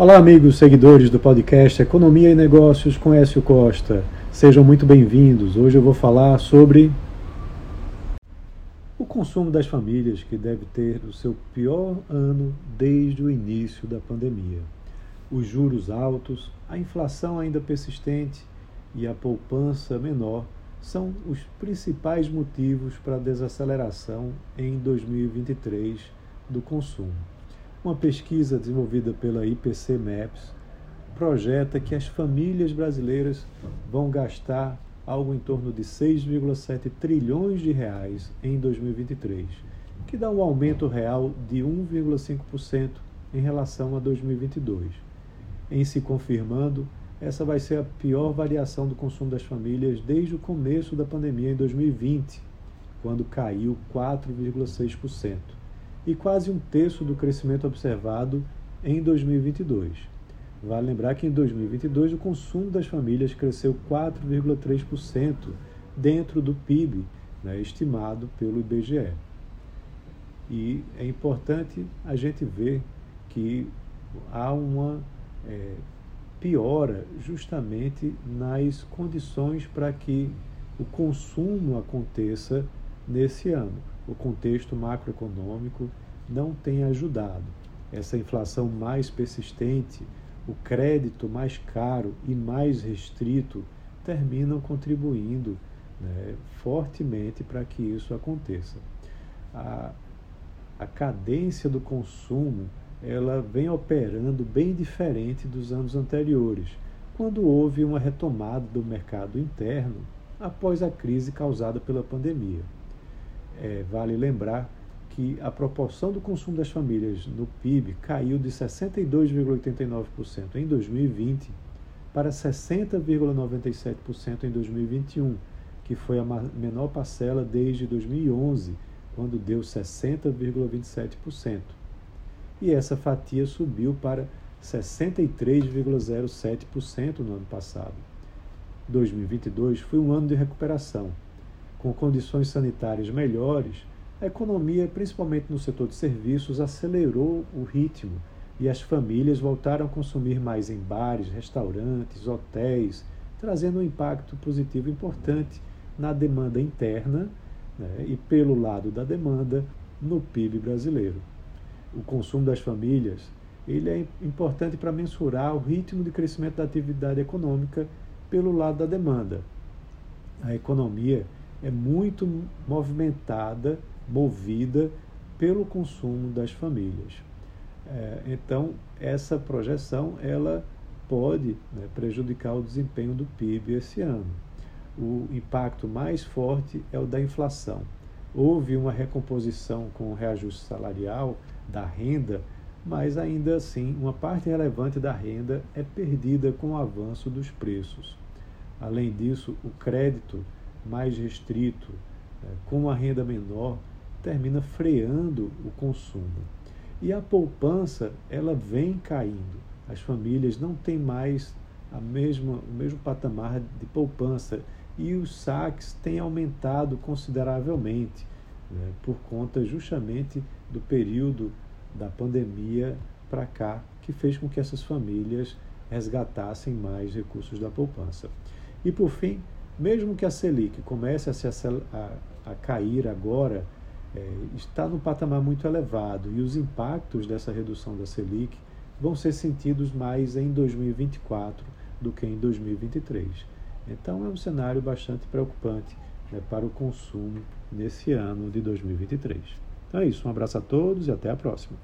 Olá, amigos seguidores do podcast Economia e Negócios com Écio Costa. Sejam muito bem-vindos. Hoje eu vou falar sobre o consumo das famílias que deve ter o seu pior ano desde o início da pandemia. Os juros altos, a inflação ainda persistente e a poupança menor são os principais motivos para a desaceleração em 2023 do consumo. Uma pesquisa desenvolvida pela IPC Maps projeta que as famílias brasileiras vão gastar algo em torno de 6,7 trilhões de reais em 2023, que dá um aumento real de 1,5% em relação a 2022. Em se confirmando, essa vai ser a pior variação do consumo das famílias desde o começo da pandemia em 2020, quando caiu 4,6% e quase um terço do crescimento observado em 2022. Vale lembrar que em 2022 o consumo das famílias cresceu 4,3% dentro do PIB, né, estimado pelo IBGE. E é importante a gente ver que há uma é, piora justamente nas condições para que o consumo aconteça nesse ano o contexto macroeconômico não tem ajudado. Essa inflação mais persistente, o crédito mais caro e mais restrito terminam contribuindo né, fortemente para que isso aconteça. A, a cadência do consumo ela vem operando bem diferente dos anos anteriores, quando houve uma retomada do mercado interno após a crise causada pela pandemia é, vale lembrar que a proporção do consumo das famílias no PIB caiu de 62,89% em 2020 para 60,97% em 2021, que foi a menor parcela desde 2011, quando deu 60,27%. E essa fatia subiu para 63,07% no ano passado. 2022 foi um ano de recuperação com condições sanitárias melhores, a economia, principalmente no setor de serviços, acelerou o ritmo e as famílias voltaram a consumir mais em bares, restaurantes, hotéis, trazendo um impacto positivo importante na demanda interna né, e, pelo lado da demanda, no PIB brasileiro. O consumo das famílias ele é importante para mensurar o ritmo de crescimento da atividade econômica pelo lado da demanda. A economia é muito movimentada, movida pelo consumo das famílias. É, então, essa projeção ela pode né, prejudicar o desempenho do PIB esse ano. O impacto mais forte é o da inflação. Houve uma recomposição com o reajuste salarial da renda, mas ainda assim uma parte relevante da renda é perdida com o avanço dos preços. Além disso, o crédito mais restrito, é, com uma renda menor, termina freando o consumo. E a poupança, ela vem caindo. As famílias não têm mais a mesma, o mesmo patamar de poupança e os saques têm aumentado consideravelmente né, por conta justamente do período da pandemia para cá, que fez com que essas famílias resgatassem mais recursos da poupança. E por fim, mesmo que a Selic comece a, se a, a cair agora, é, está no patamar muito elevado e os impactos dessa redução da Selic vão ser sentidos mais em 2024 do que em 2023. Então é um cenário bastante preocupante né, para o consumo nesse ano de 2023. Então é isso, um abraço a todos e até a próxima.